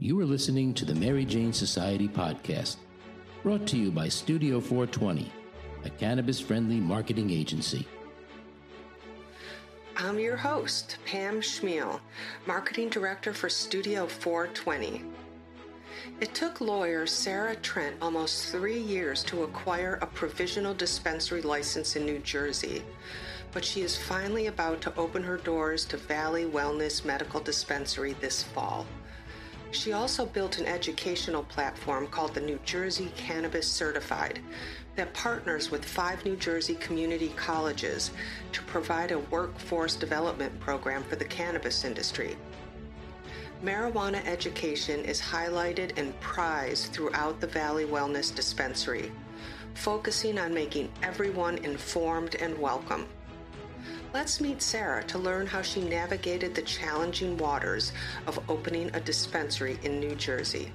You are listening to the Mary Jane Society podcast, brought to you by Studio 420, a cannabis friendly marketing agency. I'm your host, Pam Schmiel, Marketing Director for Studio 420. It took lawyer Sarah Trent almost three years to acquire a provisional dispensary license in New Jersey, but she is finally about to open her doors to Valley Wellness Medical Dispensary this fall. She also built an educational platform called the New Jersey Cannabis Certified that partners with five New Jersey community colleges to provide a workforce development program for the cannabis industry. Marijuana education is highlighted and prized throughout the Valley Wellness Dispensary, focusing on making everyone informed and welcome. Let's meet Sarah to learn how she navigated the challenging waters of opening a dispensary in New Jersey.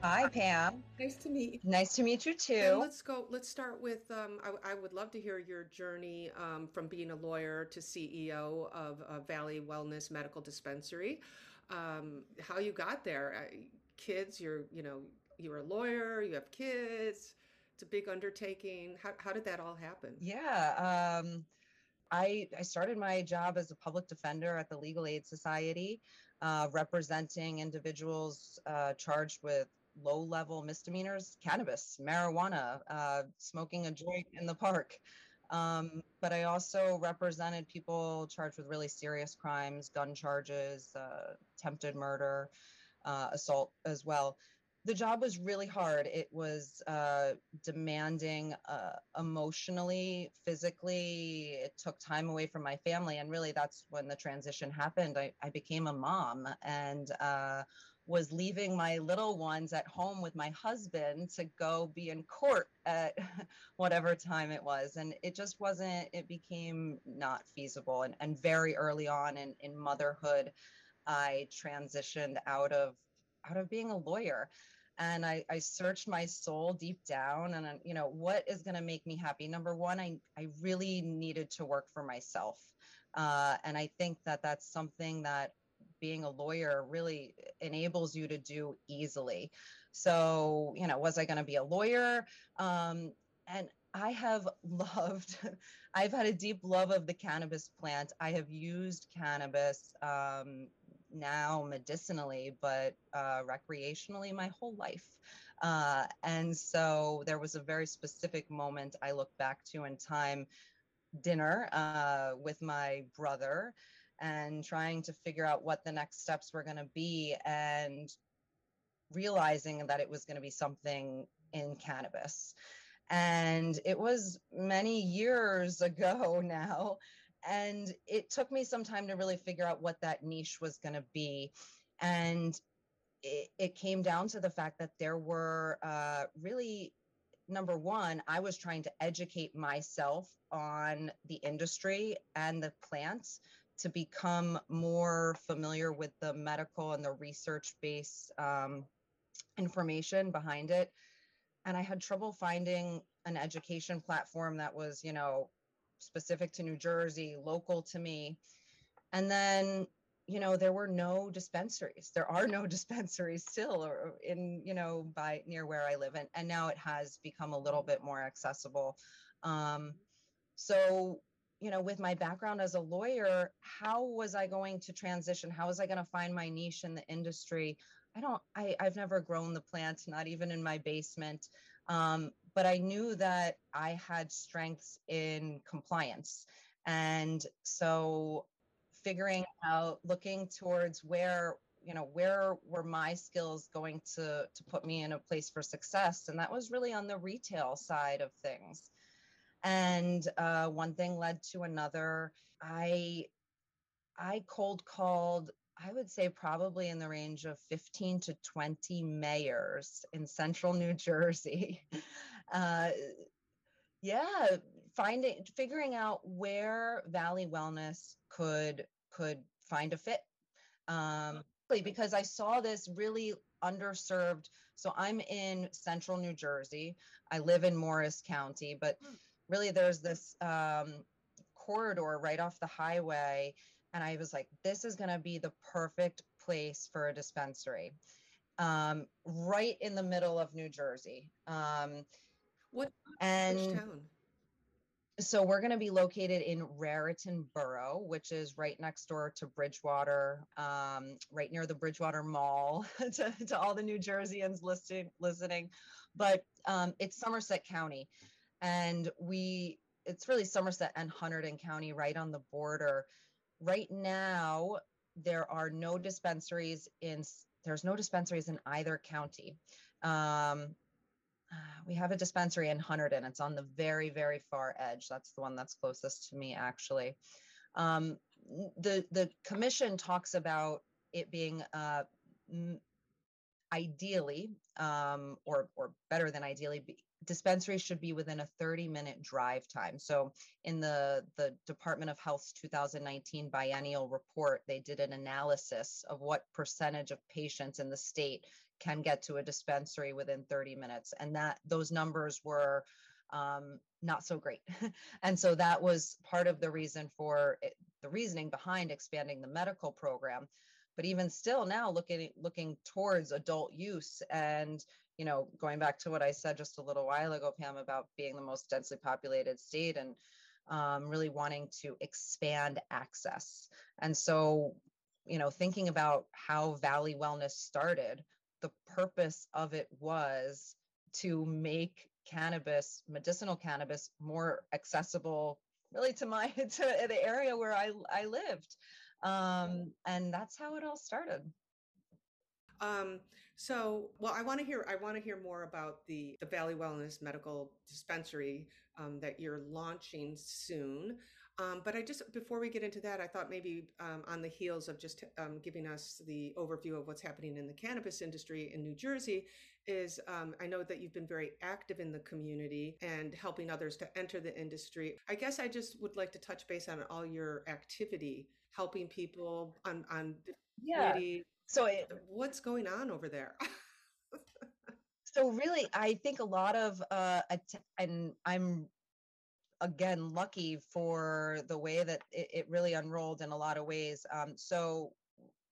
Hi, Pam. Nice to meet you. Nice to meet you too. And let's go. Let's start with. Um, I, I, would love to hear your journey um, from being a lawyer to CEO of a Valley Wellness Medical Dispensary. Um, how you got there? Uh, kids, you're you know you're a lawyer. You have kids it's a big undertaking. How, how did that all happen? Yeah. Um, I, I started my job as a public defender at the Legal Aid Society, uh, representing individuals uh, charged with low level misdemeanors, cannabis, marijuana, uh, smoking a joint in the park. Um, but I also represented people charged with really serious crimes, gun charges, uh, attempted murder, uh, assault as well the job was really hard. It was uh, demanding uh, emotionally, physically. It took time away from my family. And really, that's when the transition happened. I, I became a mom and uh, was leaving my little ones at home with my husband to go be in court at whatever time it was. And it just wasn't, it became not feasible. And, and very early on in, in motherhood, I transitioned out of out of being a lawyer. And I, I searched my soul deep down and you know what is going to make me happy? Number one I, I really needed to work for myself. Uh, and i think that that's something that being a lawyer really enables you to do easily. So you know was i going to be a lawyer? Um, and I have loved, I've had a deep love of the cannabis plant. I have used cannabis um, now medicinally, but uh, recreationally my whole life. Uh, and so there was a very specific moment I look back to in time dinner uh, with my brother and trying to figure out what the next steps were going to be and realizing that it was going to be something in cannabis. And it was many years ago now and it took me some time to really figure out what that niche was going to be. And it, it, came down to the fact that there were uh, really number one i was trying to educate myself on the industry and the plants to become more familiar with the medical and the research based um, information behind it. And i had trouble finding an education platform that was you know specific to New Jersey, local to me. And then, you know, there were no dispensaries. There are no dispensaries still or in, you know, by near where I live. And, and now it has become a little bit more accessible. Um, so, you know, with my background as a lawyer, how was I going to transition? How was I going to find my niche in the industry? I don't, I, I've never grown the plants, not even in my basement. Um, but I knew that I had strengths in compliance. And so figuring out, looking towards where, you know, where were my skills going to, to put me in a place for success? And that was really on the retail side of things. And uh, one thing led to another. I I cold called I would say probably in the range of 15 to 20 mayors in central New Jersey. Uh, yeah, finding figuring out where Valley Wellness could could find a fit. Um, because I saw this really underserved. So I'm in central New Jersey. I live in Morris County, but hmm. really there's this um, corridor right off the highway and I was like, this is going to be the perfect place for a dispensary, um, right in the middle of New Jersey. Um, what and? So we're going to be located in Raritan Borough, which is right next door to Bridgewater, um, right near the Bridgewater Mall. to, to, all the New Jerseyans listening, listening, but um, it's Somerset County, and we it's really Somerset and Hunterdon County, right on the border. Right now, there are no dispensaries in there's no dispensaries in either county. Um, we have a dispensary in Hunterdon. It's on the very, very far edge. That's the one that's closest to me, actually. Um, the the commission talks about it being uh, ideally, um, or or better than ideally, be, dispensaries should be within a 30 minute drive time. So in the the Department of Health's 2019 biennial report, they did an analysis of what percentage of patients in the state can get to a dispensary within 30 minutes and that those numbers were um, not so great. And so that was part of the reason for it, the reasoning behind expanding the medical program. But even still now looking looking towards adult use and you know going back to what i said just a little while ago pam about being the most densely populated state and um, really wanting to expand access. And so you know thinking about how valley wellness started the purpose of it was to make cannabis, medicinal cannabis, more accessible really to my to the area where I I lived. Um, and that's how it all started. Um, so, well, I want to hear I want to hear more about the the Valley Wellness Medical Dispensary um, that you're launching soon. Um, but I just, before we get into that, I thought maybe um, on the heels of just um, giving us the overview of what's happening in the cannabis industry in New Jersey, is um, I know that you've been very active in the community and helping others to enter the industry. I guess I just would like to touch base on all your activity, helping people on, on yeah. So it, what's going on over there? so really, I think a lot of, uh, and I'm again lucky for the way that it, it really unrolled in a lot of ways. Um, so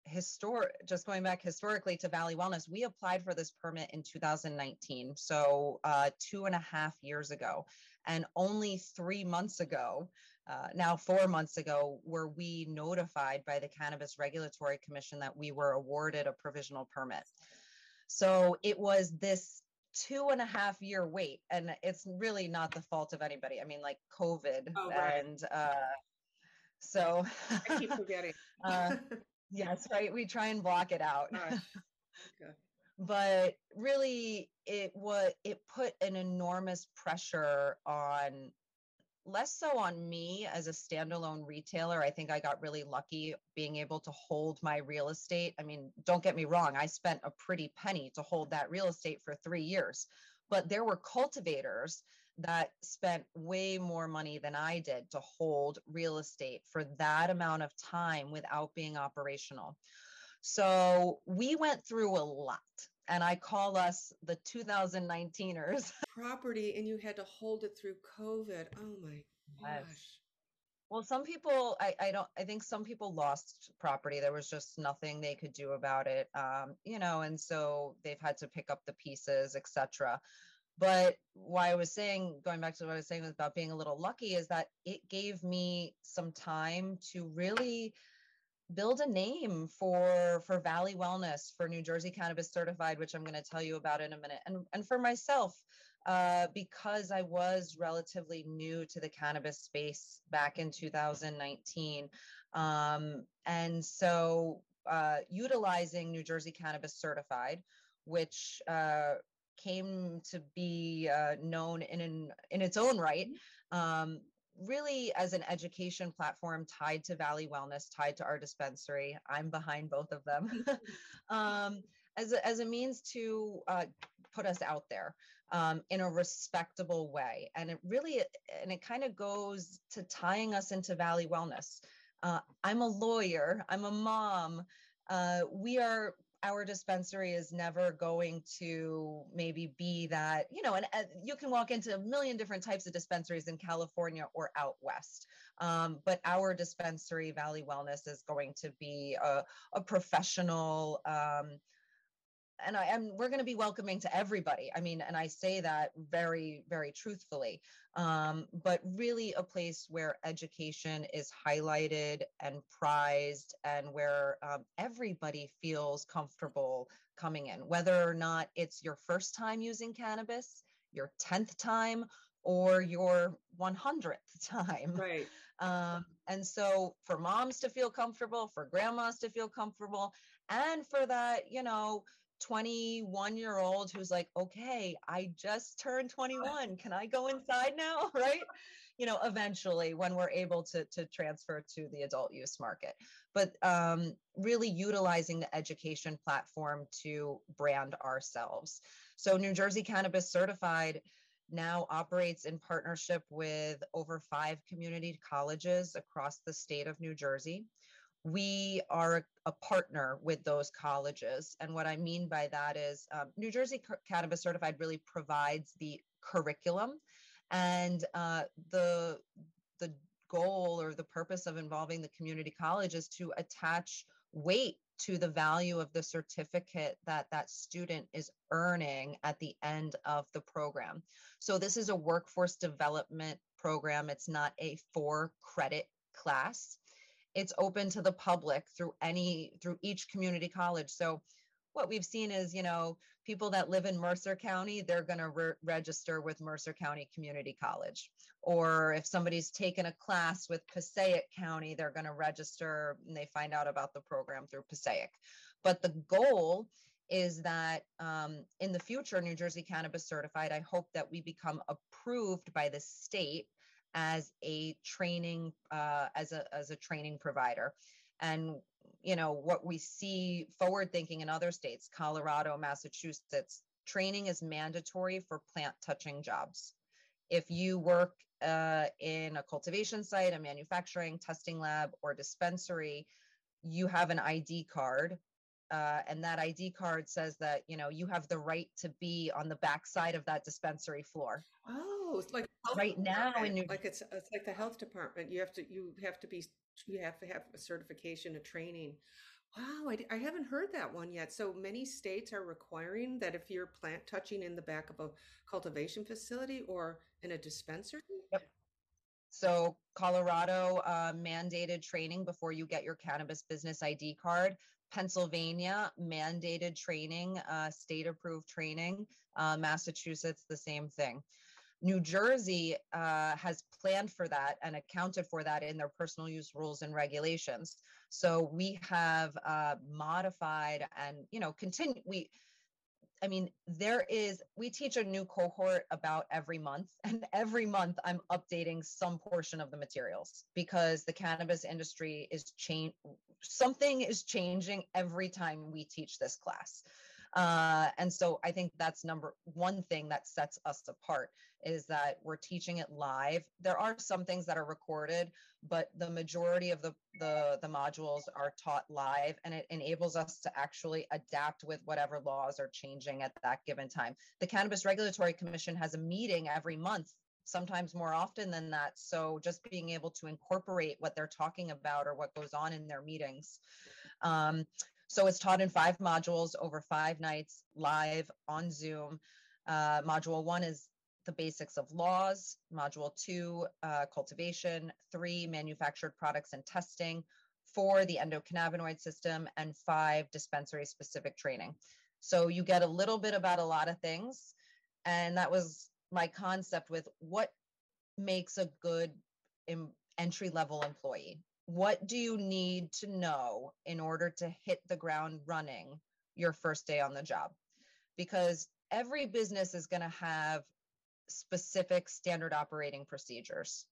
historic just going back historically to valley wellness we applied for this permit in 2019 so uh, two and a half years ago and only three months ago uh, now four months ago were we notified by the cannabis regulatory commission that we were awarded a provisional permit so it was this two and a half year wait and it's really not the fault of anybody. I mean like covid oh, right. and uh so i keep forgetting. Uh, yes right? We try and block it out. Okay. but really it was it put an enormous pressure on less so on me as a standalone retailer. I think I got really lucky being able to hold my real estate. I mean, don't get me wrong, I spent a pretty penny to hold that real estate for three years, but there were cultivators that spent way more money than I did to hold real estate for that amount of time without being operational. So we went through a lot and I call us the 2019ers. Property, and you had to hold it through COVID. Oh my gosh. Yes. Well, some people, I, I don't, I think some people lost property. There was just nothing they could do about it, um, you know, and so they've had to pick up the pieces, etc. But why I was saying, going back to what I was saying about being a little lucky, is that it gave me some time to really build a name for for Valley Wellness, for New Jersey Cannabis Certified, which I'm going to tell you about in a minute, and and for myself. Uh, because I was relatively new to the cannabis space back in 2019. Um, and so uh, utilizing New Jersey Cannabis Certified, which uh, came to be uh, known in, in, in its own right, um, really as an education platform tied to Valley Wellness, tied to our dispensary. I'm behind both of them. um, as, a, as a means to uh, put us out there um, in a respectable way. And it really, and it kind of goes to tying us into Valley Wellness. Uh, I'm a lawyer, I'm a mom. Uh, we are our dispensary is never going to maybe be that you know and uh, you can walk into a million different types of dispensaries in california or out west Um, but our dispensary, Valley Wellness, is going to be a, a professional. Um, and I am we're going to be welcoming to everybody. I mean, and I say that very, very truthfully. Um, but really a place where education is highlighted and prized, and where um, everybody feels comfortable coming in, whether or not it's your first time using cannabis, your 10th time, or your 100th time. Right. Um, and so for moms to feel comfortable, for grandmas to feel comfortable, and for that, you know, 21 year old who's like, okay, I just turned 21. Can I go inside now? right. You know, eventually when we're able to, to transfer to the adult use market, but um, really utilizing the education platform to brand ourselves. So, New Jersey Cannabis Certified now operates in partnership with over five community colleges across the state of New Jersey. We are a partner with those colleges. And what I mean by that is um, New Jersey Cannabis Certified really provides the curriculum and uh, the, the goal or the purpose of involving the community college is to attach weight to the value of the certificate that that student is earning at the end of the program. So this is a workforce development program. It's not a four credit class. It's open to the public through any through each community college. So what we've seen is, you know, people that live in Mercer County, they're going to re- register with Mercer County Community College. Or if somebody's taken a class with Passaic County, they're going to register and they find out about the program through Passaic. But the goal is that um, in the future, New Jersey Cannabis Certified, I hope that we become approved by the state as a training uh, as a as a training provider. And you know what we see forward thinking in other states colorado massachusetts training is mandatory for plant touching jobs. If you work uh, in a cultivation site a manufacturing testing lab or dispensary you have an id card uh, and that id card says that you know you have the right to be on the backside of that dispensary floor. Oh it's like right now like it's it's like the health department you have to you have to be you have to have a certification, a training. Wow, I, I, haven't heard that one yet. So many states are requiring that if you're plant touching in the back of a cultivation facility or in a dispensary. Yep. So Colorado uh, mandated training before you get your cannabis business ID card. Pennsylvania mandated training, uh, state approved training. Uh, Massachusetts, the same thing. New Jersey uh, has planned for that and accounted for that in their personal use rules and regulations. So we have uh, modified and you know continue we. I mean, there is, we teach a new cohort about every month, and every month I'm updating some portion of the materials because the cannabis industry is change. Something is changing every time we teach this class. Uh, and so I think that's number one thing that sets us apart is that we're teaching it live. There are some things that are recorded, but the majority of the, the, the modules are taught live and it enables us to actually adapt with whatever laws are changing at that given time. The Cannabis Regulatory Commission has a meeting every month sometimes more often than that. So just being able to incorporate what they're talking about or what goes on in their meetings. Um, so it's taught in five modules over five nights live on Zoom. Uh, module one is the basics of laws. Module two, uh, cultivation. Three, manufactured products and testing. Four, the endocannabinoid system. And five, dispensary specific training. So you get a little bit about a lot of things. And that was my concept with what makes a good entry level employee what do you need to know in order to hit the ground running your first day on the job? Because every business is going to have specific standard operating procedures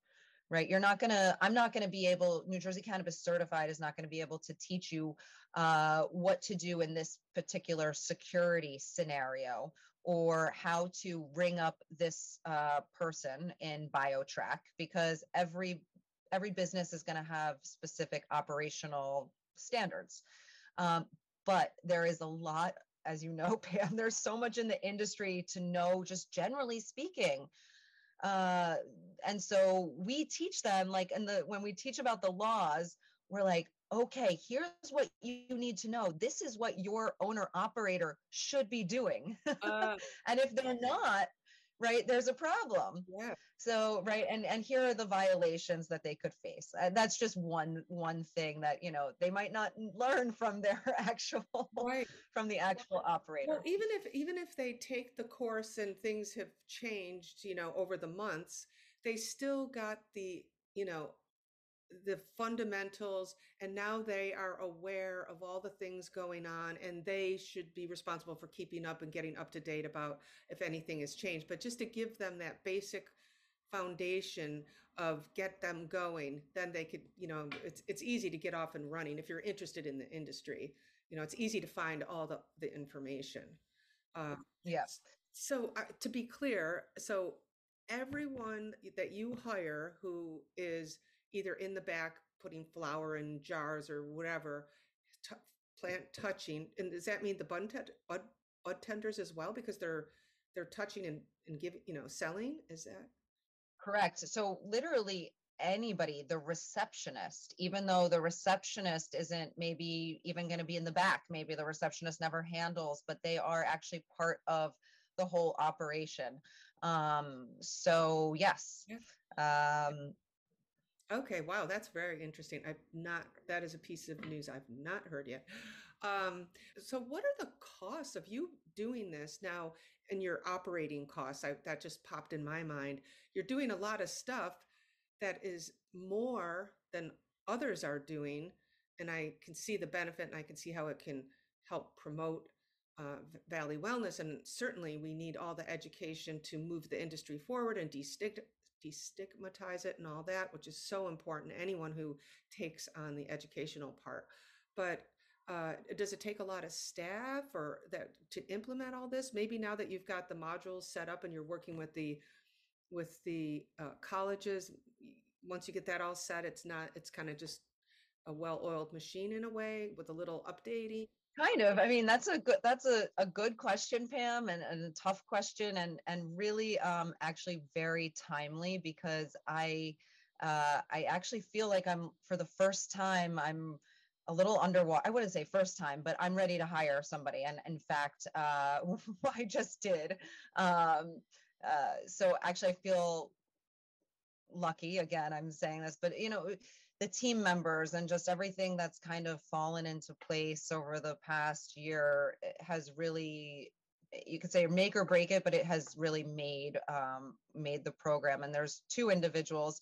right you're not going to i'm not going to be able new jersey cannabis certified is not going to be able to teach you uh, what to do in this particular security scenario or how to ring up this uh, person in biotrack because every every business is going to have specific operational standards. Um, but there is a lot, as you know, Pam, there's so much in the industry to know, just generally speaking, uh, and so we teach them like and the when we teach about the laws we're like okay here's what you need to know. This is what your owner operator should be doing. Uh, and if they're not right? There's a problem. Yeah. So right and and here are the violations that they could face. And that's just one one thing that you know they might not learn from their actual right. from the actual operator. well even if even if they take the course and things have changed you know over the months they still got the you know the fundamentals and now they are aware of all the things going on and they should be responsible for keeping up and getting up to date about if anything has changed. But just to give them that basic foundation of get them going then they could you know it's it's easy to get off and running if you're interested in the industry. You know it's easy to find all the the information. Uh, yes so uh, to be clear so everyone that you hire who is either in the back putting flour in jars or whatever t- plant touching and does that mean the bud, t- bud, bud tenders as well? Because they're they're touching and, and giving you know selling is that? Correct so literally anybody the receptionist even though the receptionist isn't maybe even going to be in the back maybe the receptionist never handles but they are actually part of the whole operation. Um so yes um Okay, wow, that's very interesting. I've not that is a piece of news I've not heard yet. Um, so what are the costs of you doing this now and your operating costs? I, that just popped in my mind. You're doing a lot of stuff that is more than others are doing, and I can see the benefit and I can see how it can help promote uh, Valley Wellness. And certainly, we need all the education to move the industry forward and destig- destigmatize it and all that, which is so important. Anyone who takes on the educational part, but uh, does it take a lot of staff or that to implement all this? Maybe now that you've got the modules set up and you're working with the with the uh, colleges, once you get that all set, it's not. It's kind of just a well-oiled machine in a way with a little updating kind of i mean that's a good that's a, a good question pam and, and a tough question and and really um actually very timely because i uh i actually feel like i'm for the first time i'm a little underwater i wouldn't say first time but i'm ready to hire somebody and in fact uh i just did. Um uh so actually i feel lucky again i'm saying this but you know the team members and just everything that's kind of fallen into place over the past year has really you could say make or break it but it has really made um, made the program. And there's two individuals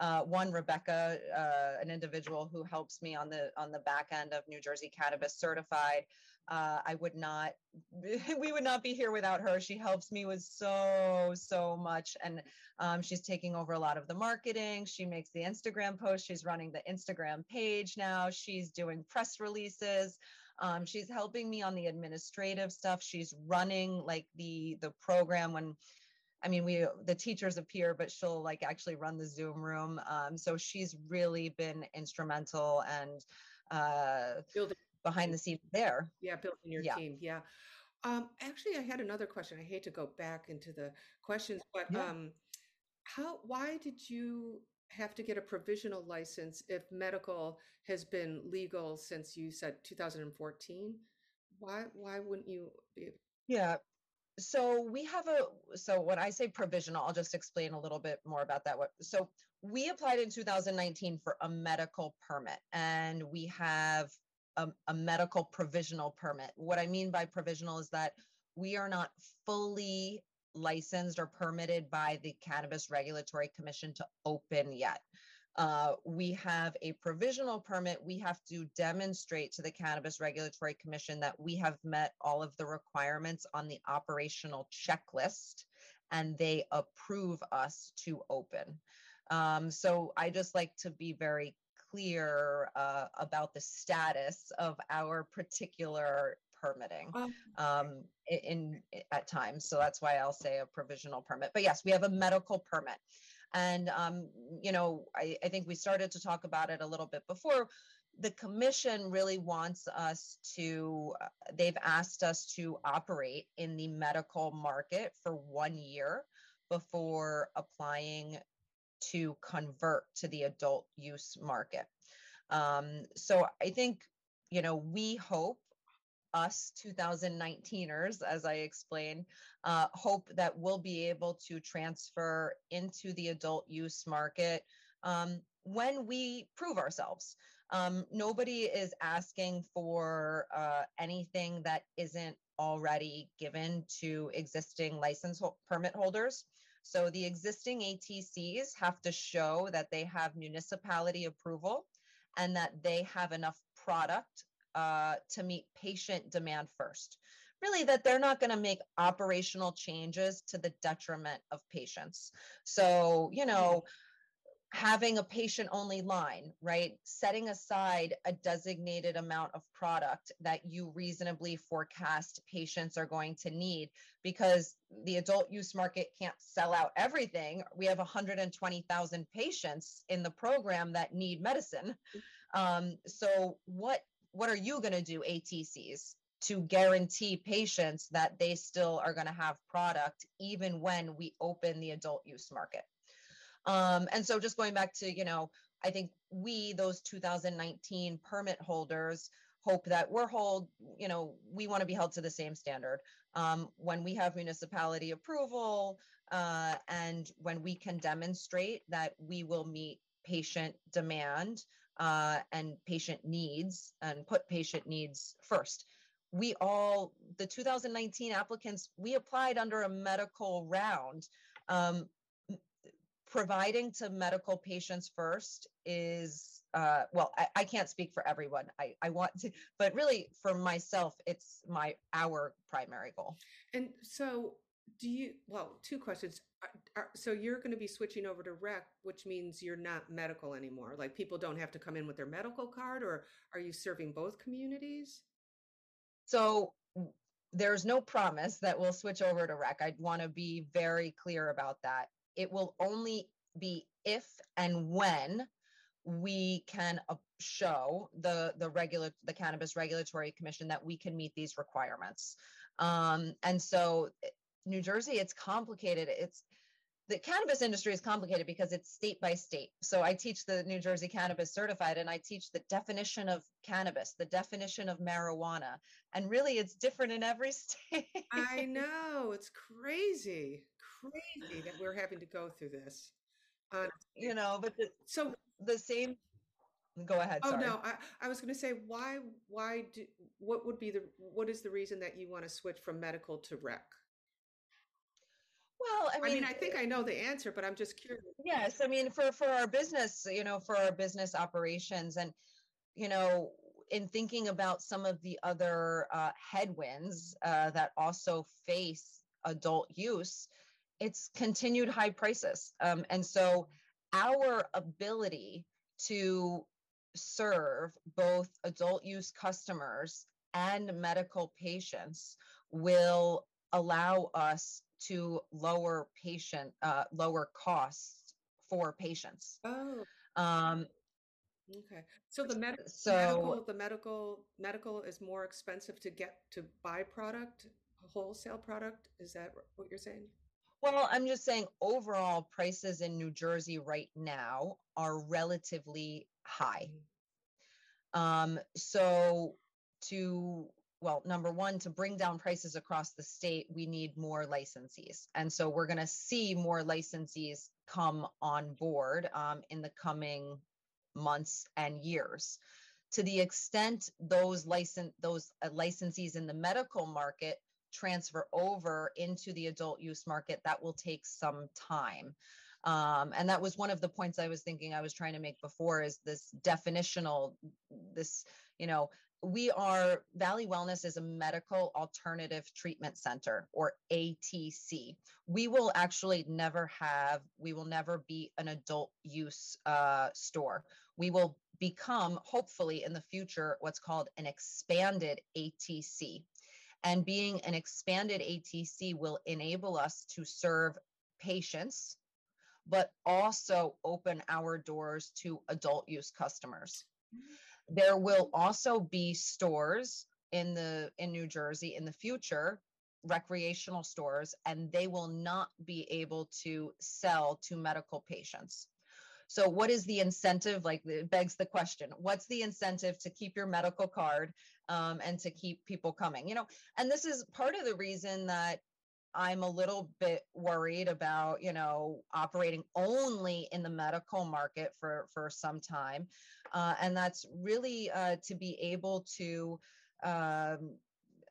uh, one rebecca uh, an individual who helps me on the on the back end of new jersey cannabis certified uh, I would not, we would not be here without her. She helps me with so, so much. And um, she's taking over a lot of the marketing. She makes the Instagram post. She's running the Instagram page now. She's doing press releases. Um, she's helping me on the administrative stuff. She's running like the, the program when, I mean, we the teachers appear, but she'll like actually run the Zoom room. Um, so she's really been instrumental and uh, building behind the scenes there. Yeah, building your yeah. team. Yeah. Um, actually, I had another question. I hate to go back into the questions, but yeah. um, how? Why did you have to get a provisional license if medical has been legal since you said 2014? Why? Why wouldn't you be? Yeah. So we have a. So when I say provisional, I'll just explain a little bit more about that. So we applied in 2019 for a medical permit, and we have a, a medical provisional permit. What I mean by provisional is that we are not fully licensed or permitted by the Cannabis Regulatory Commission to open yet. Uh, we have a provisional permit. We have to demonstrate to the Cannabis Regulatory Commission that we have met all of the requirements on the operational checklist and they approve us to open. Um, so I just like to be very clear uh, about the status of our particular permitting oh, um, in, in, at times. So that's why I'll say a provisional permit. But yes, we have a medical permit. And, um, you know, I, I think we started to talk about it a little bit before. The commission really wants us to, uh, they've asked us to operate in the medical market for one year before applying to convert to the adult use market. Um, so I think, you know, we hope us 2019ers, as I explained, uh, hope that we'll be able to transfer into the adult use market um, when we prove ourselves. Um, nobody is asking for uh, anything that isn't already given to existing license ho- permit holders. So the existing ATCs have to show that they have municipality approval and that they have enough product uh, to meet patient demand first. Really, that they're not going to make operational changes to the detriment of patients. So, you know, having a patient only line, right? Setting aside a designated amount of product that you reasonably forecast patients are going to need because the adult use market can't sell out everything. We have 120,000 patients in the program that need medicine. Um, so what what are you going to do ATCs to guarantee patients that they still are going to have product even when we open the adult use market? Um, and so just going back to, you know, I think we, those 2019 permit holders, hope that we're hold, you know, we want to be held to the same standard. Um, when we have municipality approval uh, and when we can demonstrate that we will meet patient demand uh, and patient needs and put patient needs first. We all, the 2019 applicants, we applied under a medical round. Um, providing to medical patients first is uh, well I, I, can't speak for everyone. I, I want to but really for myself it's my our primary goal. And so do you well two questions. So you're going to be switching over to rec which means you're not medical anymore. Like people don't have to come in with their medical card or are you serving both communities? So there's no promise that we'll switch over to rec. I'd want to be very clear about that it will only be if and when we can uh, show the the regular the cannabis regulatory commission that we can meet these requirements um, and so eh, new jersey it's complicated it's the cannabis industry is complicated because it's state by state. So I teach the New Jersey Cannabis Certified and I teach the definition of cannabis, the definition of marijuana. And really it's different in every state. I know. It's crazy. Crazy that we're having to go through this. Um, you know, but the, so the same go ahead. Oh sorry. no, I, I was going to say why why do what would be the what is the reason that you want to switch from medical to rec? Well, I mean, I mean, I think I know the answer, but I'm just curious. Yes, I mean, for for our business, you know, for our business operations, and you know, in thinking about some of the other uh, headwinds uh, that also face adult use, it's continued high prices, um, and so our ability to serve both adult use customers and medical patients will allow us to lower patient uh, lower costs for patients. Oh. Um, okay. So the med- so medical, the medical medical is more expensive to get to buy product, wholesale product. Is that what you're saying? Well, I'm just saying overall prices in New Jersey right now are relatively high. Mm-hmm. Um, so to well, number one, to bring down prices across the state, we need more licensees. And so we're going to see more licensees come on board um, in the coming months and years. To the extent those license those uh, licensees in the medical market transfer over into the adult use market, that will take some time. Um, and that was one of the points I was thinking I was trying to make before is this definitional, this, you know, we are Valley Wellness is a medical alternative treatment center or ATC. We will actually never have, we will never be an adult use uh, store. We will become, hopefully in the future, what's called an expanded ATC. And being an expanded ATC will enable us to serve patients, but also open our doors to adult use customers. There will also be stores in the in New Jersey in the future recreational stores and they will not be able to sell to medical patients. So, what is the incentive? Like, it begs the question what's the incentive to keep your medical card um, and to keep people coming? You know, and this is part of the reason that I'm a little bit worried about, you know, operating only in the medical market for for some time, uh, and that's really uh, to be able to um,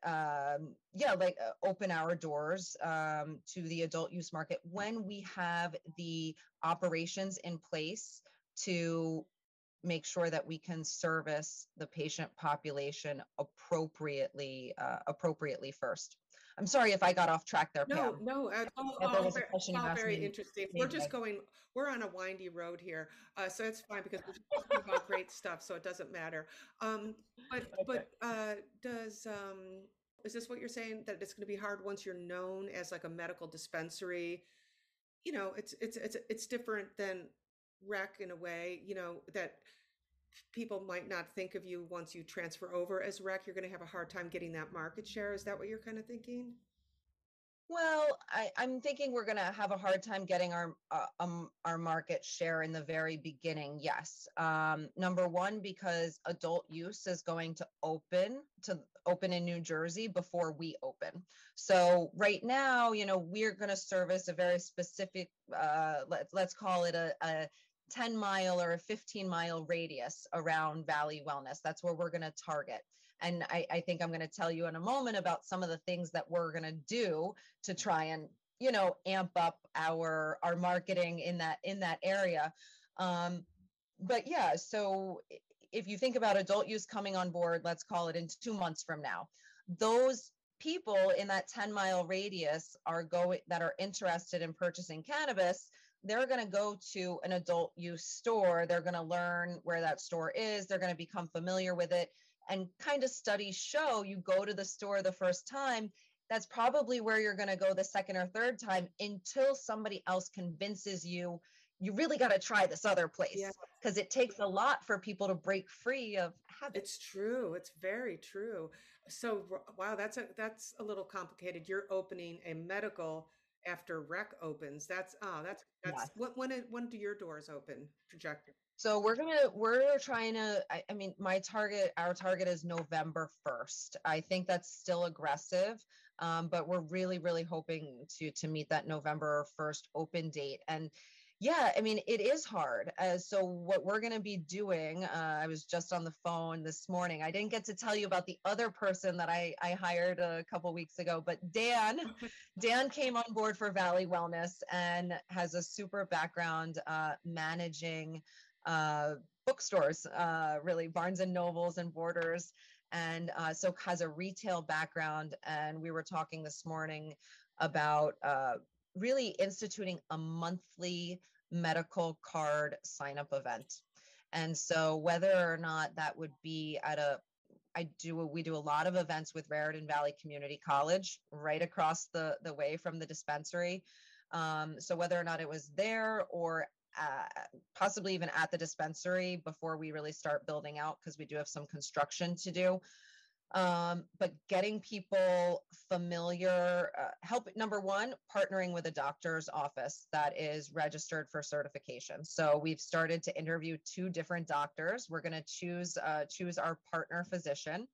um, yeah, like uh, open our doors um, to the adult use market when we have the operations in place to make sure that we can service the patient population appropriately uh, appropriately first. I'm sorry if I got off track there. No, Pam. no, uh, all, all, very, all very interesting. We're just going. We're on a windy road here, uh, so it's fine because we're talking about great stuff, so it doesn't matter. Um, but okay. but uh, does um, is this what you're saying that it's going to be hard once you're known as like a medical dispensary? You know, it's it's it's it's different than rec in a way. You know that people might not think of you once you transfer over as rec. You're going to have a hard time getting that market share. Is that what you're kind of thinking? Well, I, am thinking we're going to have a hard time getting our uh, um, our market share in the very beginning. Yes, um, number one because adult use is going to open to open in New Jersey before we open. So right now, you know, we're going to service a very specific. Uh, let, let's call it a, a 10 mile or a 15 mile radius around Valley Wellness. That's where we're going to target. And I, I think I'm going to tell you in a moment about some of the things that we're going to do to try and you know amp up our our marketing in that in that area. Um, but yeah, so if you think about adult use coming on board, let's call it in two months from now, those people in that 10 mile radius are going that are interested in purchasing cannabis they're going to go to an adult use store they're going to learn where that store is they're going to become familiar with it and kind of studies show you go to the store the first time that's probably where you're going to go the second or third time until somebody else convinces you you really got to try this other place because yeah. it takes a lot for people to break free of habits. It's true. It's very true. So wow, that's a that's a little complicated. You're opening a medical after rec opens. That's oh, that's that's yeah. when when when do your doors open? Trajectory. So we're gonna we're trying to. I, I, mean, my target, our target is November first. I think that's still aggressive, um, but we're really really hoping to to meet that November first open date. And yeah, I mean, it is hard. Uh, so what we're going to be doing, uh, I was just on the phone this morning. I didn't get to tell you about the other person that I, I hired a couple weeks ago, but Dan, Dan came on board for Valley Wellness and has a super background uh, managing uh, bookstores, uh, really Barnes and Nobles and Borders. And uh, so has a retail background. And we were talking this morning about really instituting a monthly medical card sign up event. And so whether or not that would be at a I do we do a lot of events with Raritan Valley Community College right across the the way from the dispensary. Um, so whether or not it was there or uh, possibly even at the dispensary before we really start building out because we do have some construction to do um, but getting people familiar uh, help number one partnering with a doctor's office that is registered for certification so we've started to interview two different doctors we're going to choose uh, choose our partner physician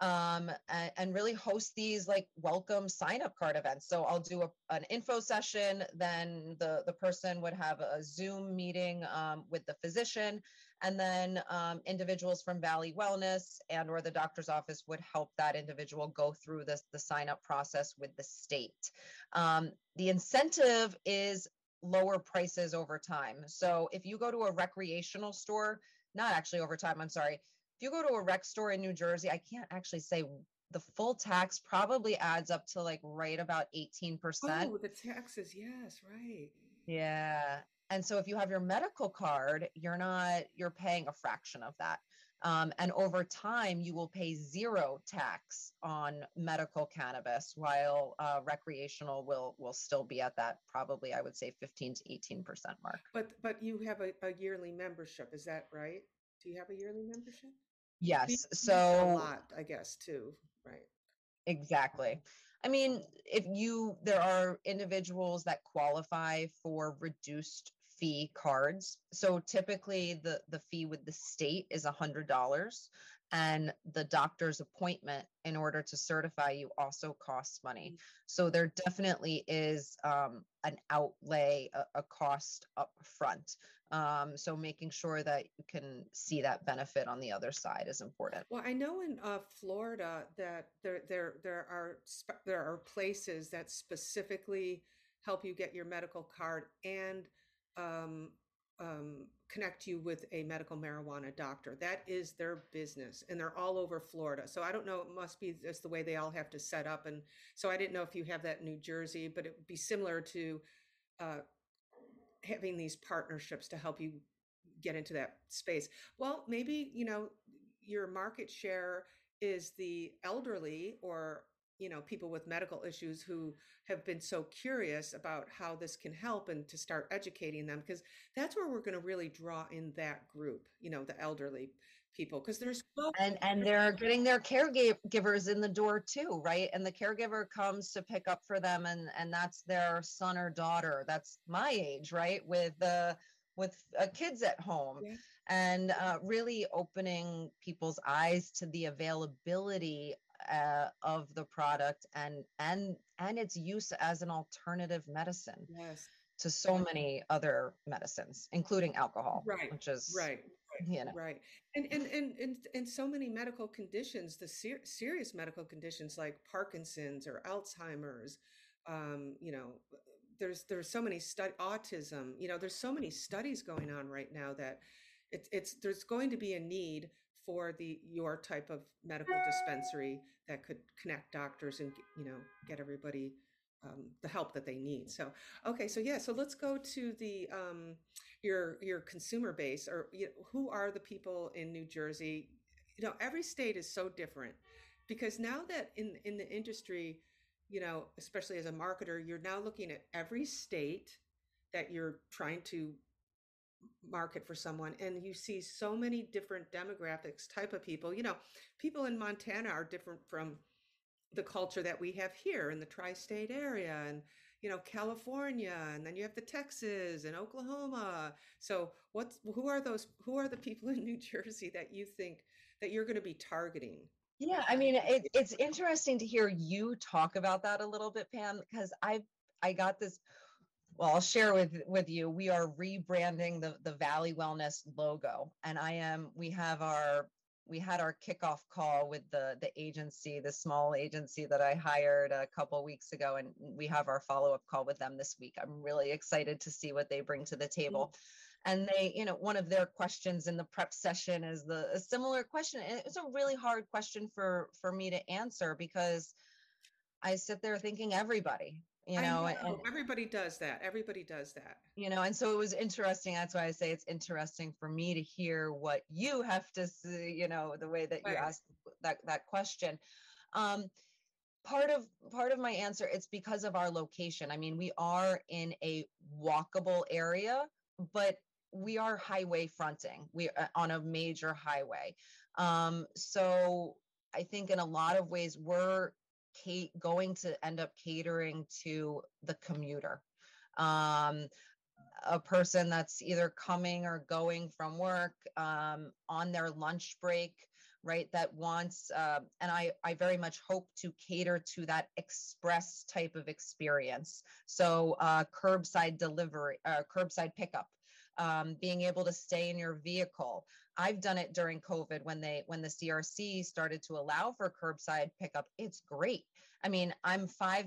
um, and, and, really host these like welcome sign up card events. So I'll do a, an info session, then the, the person would have a Zoom meeting um, with the physician, and then um, individuals from Valley Wellness and or the doctor's office would help that individual go through this, the sign up process with the state. Um, the incentive is lower prices over time. So if you go to a recreational store, not actually over time, I'm sorry, if you go to a rec store in New Jersey, I can't actually say the full tax probably adds up to like right about 18%. Oh, the taxes, yes, right. Yeah. And so if you have your medical card, you're not, you're paying a fraction of that. Um, and over time, you will pay zero tax on medical cannabis, while uh, recreational will will still be at that probably I would say 15 to 18 percent mark. But but you have a, a yearly membership, is that right? Do you have a yearly membership? Yes. So a lot, I guess, too. Right. exactly. I mean, if you, there are individuals that qualify for reduced fee cards. So typically the, the fee with the state is a hundred dollars and the doctor's appointment in order to certify you also costs money. So there definitely is um, an outlay, a, a cost up front. Um, so making sure that you can see that benefit on the other side is important. Well, I know in uh, Florida that there there there are there are places that specifically help you get your medical card and um, um, connect you with a medical marijuana doctor. That is their business, and they're all over Florida. So I don't know. It must be just the way they all have to set up. And so I didn't know if you have that in New Jersey, but it would be similar to uh, having these partnerships to help you get into that space. Well, maybe you know your market share is the elderly or you know people with medical issues who have been so curious about how this can help and to start educating them because that's where we're going to really draw in that group you know the elderly people because there's so and and they're getting their caregivers in the door too right? And the caregiver comes to pick up for them and and that's their son or daughter that's my age right? With the uh, with uh, kids at home yeah. and uh, really opening people's eyes to the availability uh, of the product and and and its use as an alternative medicine yes. to so many other medicines including alcohol right which is right you know right and and and and, and so many medical conditions the ser- serious medical conditions like parkinson's or alzheimer's um, you know there's there's so many study autism you know there's so many studies going on right now that it's it's there's going to be a need for the your type of medical dispensary that could connect doctors and you know get everybody um, the help that they need. So okay, so yeah, so let's go to the um, your your consumer base or you know, who are the people in New Jersey? You know, every state is so different because now that in in the industry, you know, especially as a marketer, you're now looking at every state that you're trying to market for someone and you see so many different demographics type of people you know people in montana are different from the culture that we have here in the tri-state area and you know california and then you have the texas and oklahoma. So what's who are those who are the people in new jersey that you think that you're going to be targeting? Yeah i mean it, it's interesting to hear you talk about that a little bit pam because i i got this well i'll share with with you we are rebranding the the valley wellness logo. And i am we have our we had our kickoff call with the the agency the small agency that i hired a couple weeks ago. And we have our follow-up call with them this week. I'm really excited to see what they bring to the table. Mm-hmm. and they you know one of their questions in the prep session is the a similar question. And it's a really hard question for for me to answer because i sit there thinking everybody you know, know. And, everybody does that everybody does that you know and so it was interesting that's why i say it's interesting for me to hear what you have to see you know the way that you right. asked that that question um part of part of my answer it's because of our location i mean we are in a walkable area but we are highway fronting we are uh, on a major highway um so i think in a lot of ways we're Kate going to end up catering to the commuter. Um, a person that's either coming or going from work um, on their lunch break right that wants uh, and i i very much hope to cater to that express type of experience so uh, curbside delivery uh, curbside pickup um, being able to stay in your vehicle I've done it during COVID when they when the CRC started to allow for curbside pickup. It's great. I mean, I'm five.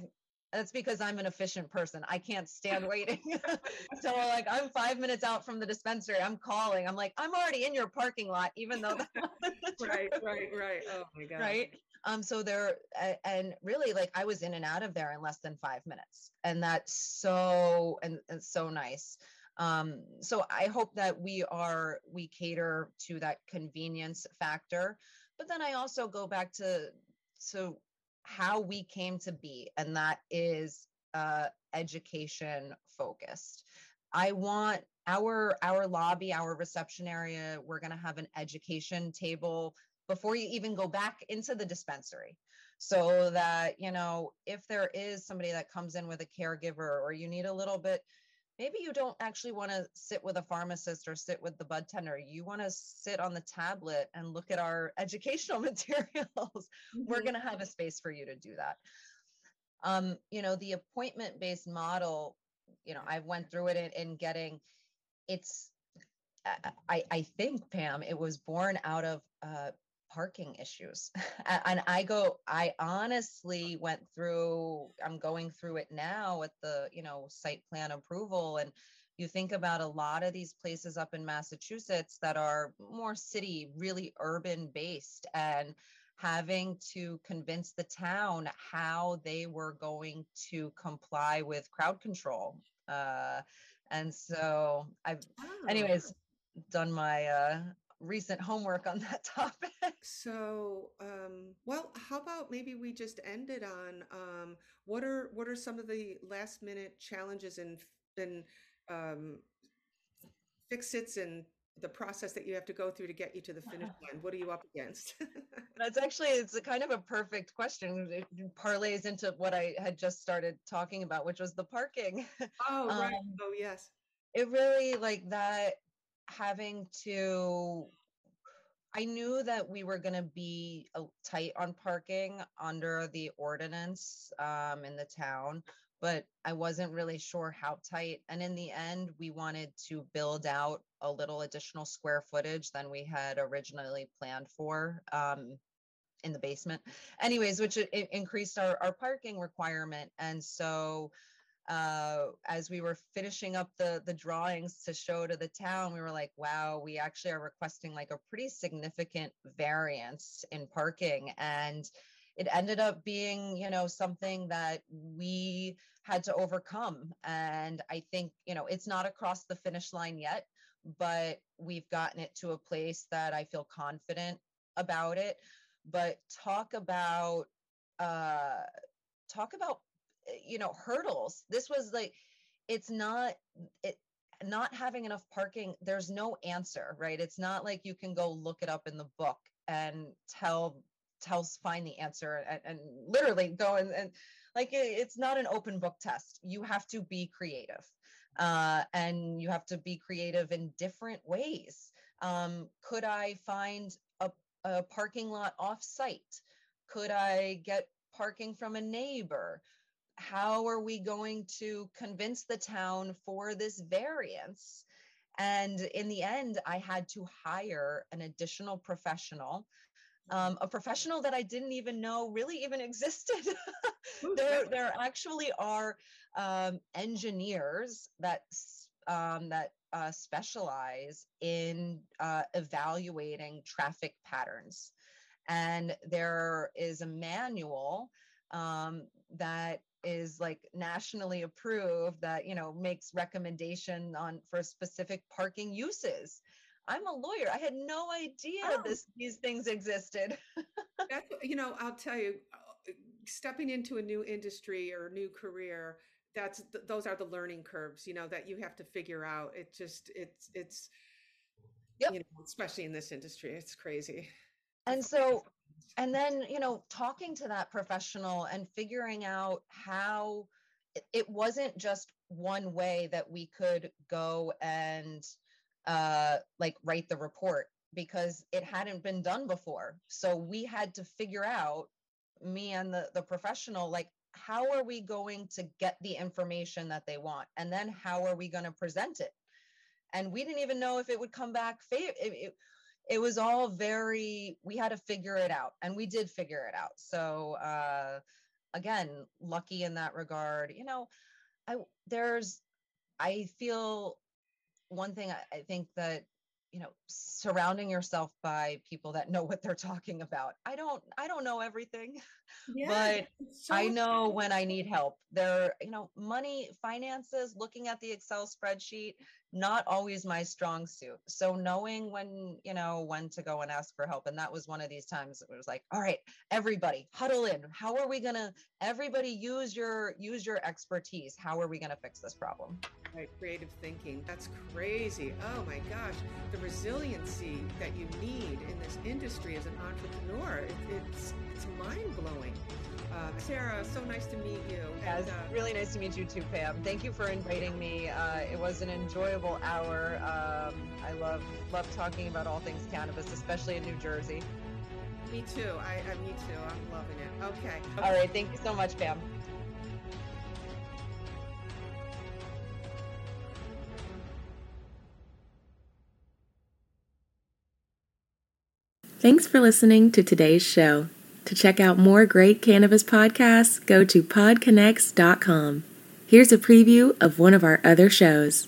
That's because I'm an efficient person. I can't stand waiting. so like I'm five minutes out from the dispensary. I'm calling. I'm like, I'm already in your parking lot, even though right, right, right. Oh my god. Right. Um, so there, and really, like I was in and out of there in less than five minutes, and that's so and, and so nice um, so i hope that we are we cater to that convenience factor but then i also go back to to how we came to be and that is uh, education focused. I want our our lobby our reception area we're going to have an education table before you even go back into the dispensary so that you know if there is somebody that comes in with a caregiver or you need a little bit maybe you don't actually want to sit with a pharmacist or sit with the bud tender. You want to sit on the tablet and look at our educational materials. Mm-hmm. we're going to have a space for you to do that. Um, you know the appointment based model you know i went through it in, in getting it's I, I think pam it was born out of uh, parking issues and i go i honestly went through i'm going through it now with the you know site plan approval and you think about a lot of these places up in massachusetts that are more city really urban based and having to convince the town how they were going to comply with crowd control uh, and so i've oh. anyways done my uh, recent homework on that topic. So, um, well, how about maybe we just end it on um, what are what are some of the last minute challenges and and um, fix its and the process that you have to go through to get you to the finish line? What are you up against? That's actually it's a kind of a perfect question. It parlays into what i had just started talking about which was the parking. Oh right. Um, oh yes. it really like that having to I knew that we were going to be uh, tight on parking under the ordinance um, in the town, but I wasn't really sure how tight. And in the end, we wanted to build out a little additional square footage than we had originally planned for um, in the basement. Anyways, which increased our, our parking requirement. And so uh, as we were finishing up the the drawings to show to the town, we were like, wow, we actually are requesting like a pretty significant variance in parking. And it ended up being, you know, something that we had to overcome. And I think, you know, it's not across the finish line yet, but we've gotten it to a place that I feel confident about it. But talk about uh talk about you know hurdles. This was like it's not it not having enough parking there's no answer right? It's not like you can go look it up in the book and tell tells find the answer and, and literally go and, and like it, it's not an open book test. You have to be creative uh, and you have to be creative in different ways. Um, could i find a, a parking lot off site could i get parking from a neighbor how are we going to convince the town for this variance? And in the end, I had to hire an additional professional, um, a professional that I didn't even know really even existed. there, there actually are um, engineers that um, that uh, specialize in uh, evaluating traffic patterns, and there is a manual um, that is like nationally approved that you know makes recommendation on for specific parking uses. I'm a lawyer. I had no idea oh. this these things existed. You know i'll tell you stepping into a new industry or new career that's th- those are the learning curves you know that you have to figure out. It just it's it's yep. you know especially in this industry it's crazy. And so and then you know talking to that professional and figuring out how it wasn't just one way that we could go and uh like write the report because it hadn't been done before. So we had to figure out me and the the professional like how are we going to get the information that they want? And then how are we going to present it? And we didn't even know if it would come back fa- it, it, it was all very we had to figure it out and we did figure it out. So uh again lucky in that regard. You know i there's i feel one thing I, I think that you know surrounding yourself by people that know what they're talking about. I don't i don't know everything yeah, but so i know when i need help. There you know money finances looking at the excel spreadsheet not always my strong suit. So knowing when, you know, when to go and ask for help. And that was one of these times it was like, all right, everybody huddle in. How are we gonna everybody use your use your expertise? How are we gonna fix this problem? Right, creative thinking. That's crazy. Oh my gosh. The resiliency that you need in this industry as an entrepreneur, it, it's it's mind blowing. Uh, Sarah, so nice to meet you. Yeah, it's uh, really nice to meet you too, Pam. Thank you for inviting me. Uh, it was an enjoyable hour. Um, I love love talking about all things cannabis, especially in New Jersey. Me too. I, I me too. I'm loving it. Okay. All right. Thank you so much, Pam. Thanks for listening to today's show. To check out more great cannabis podcasts, go to podconnects.com. Here's a preview of one of our other shows.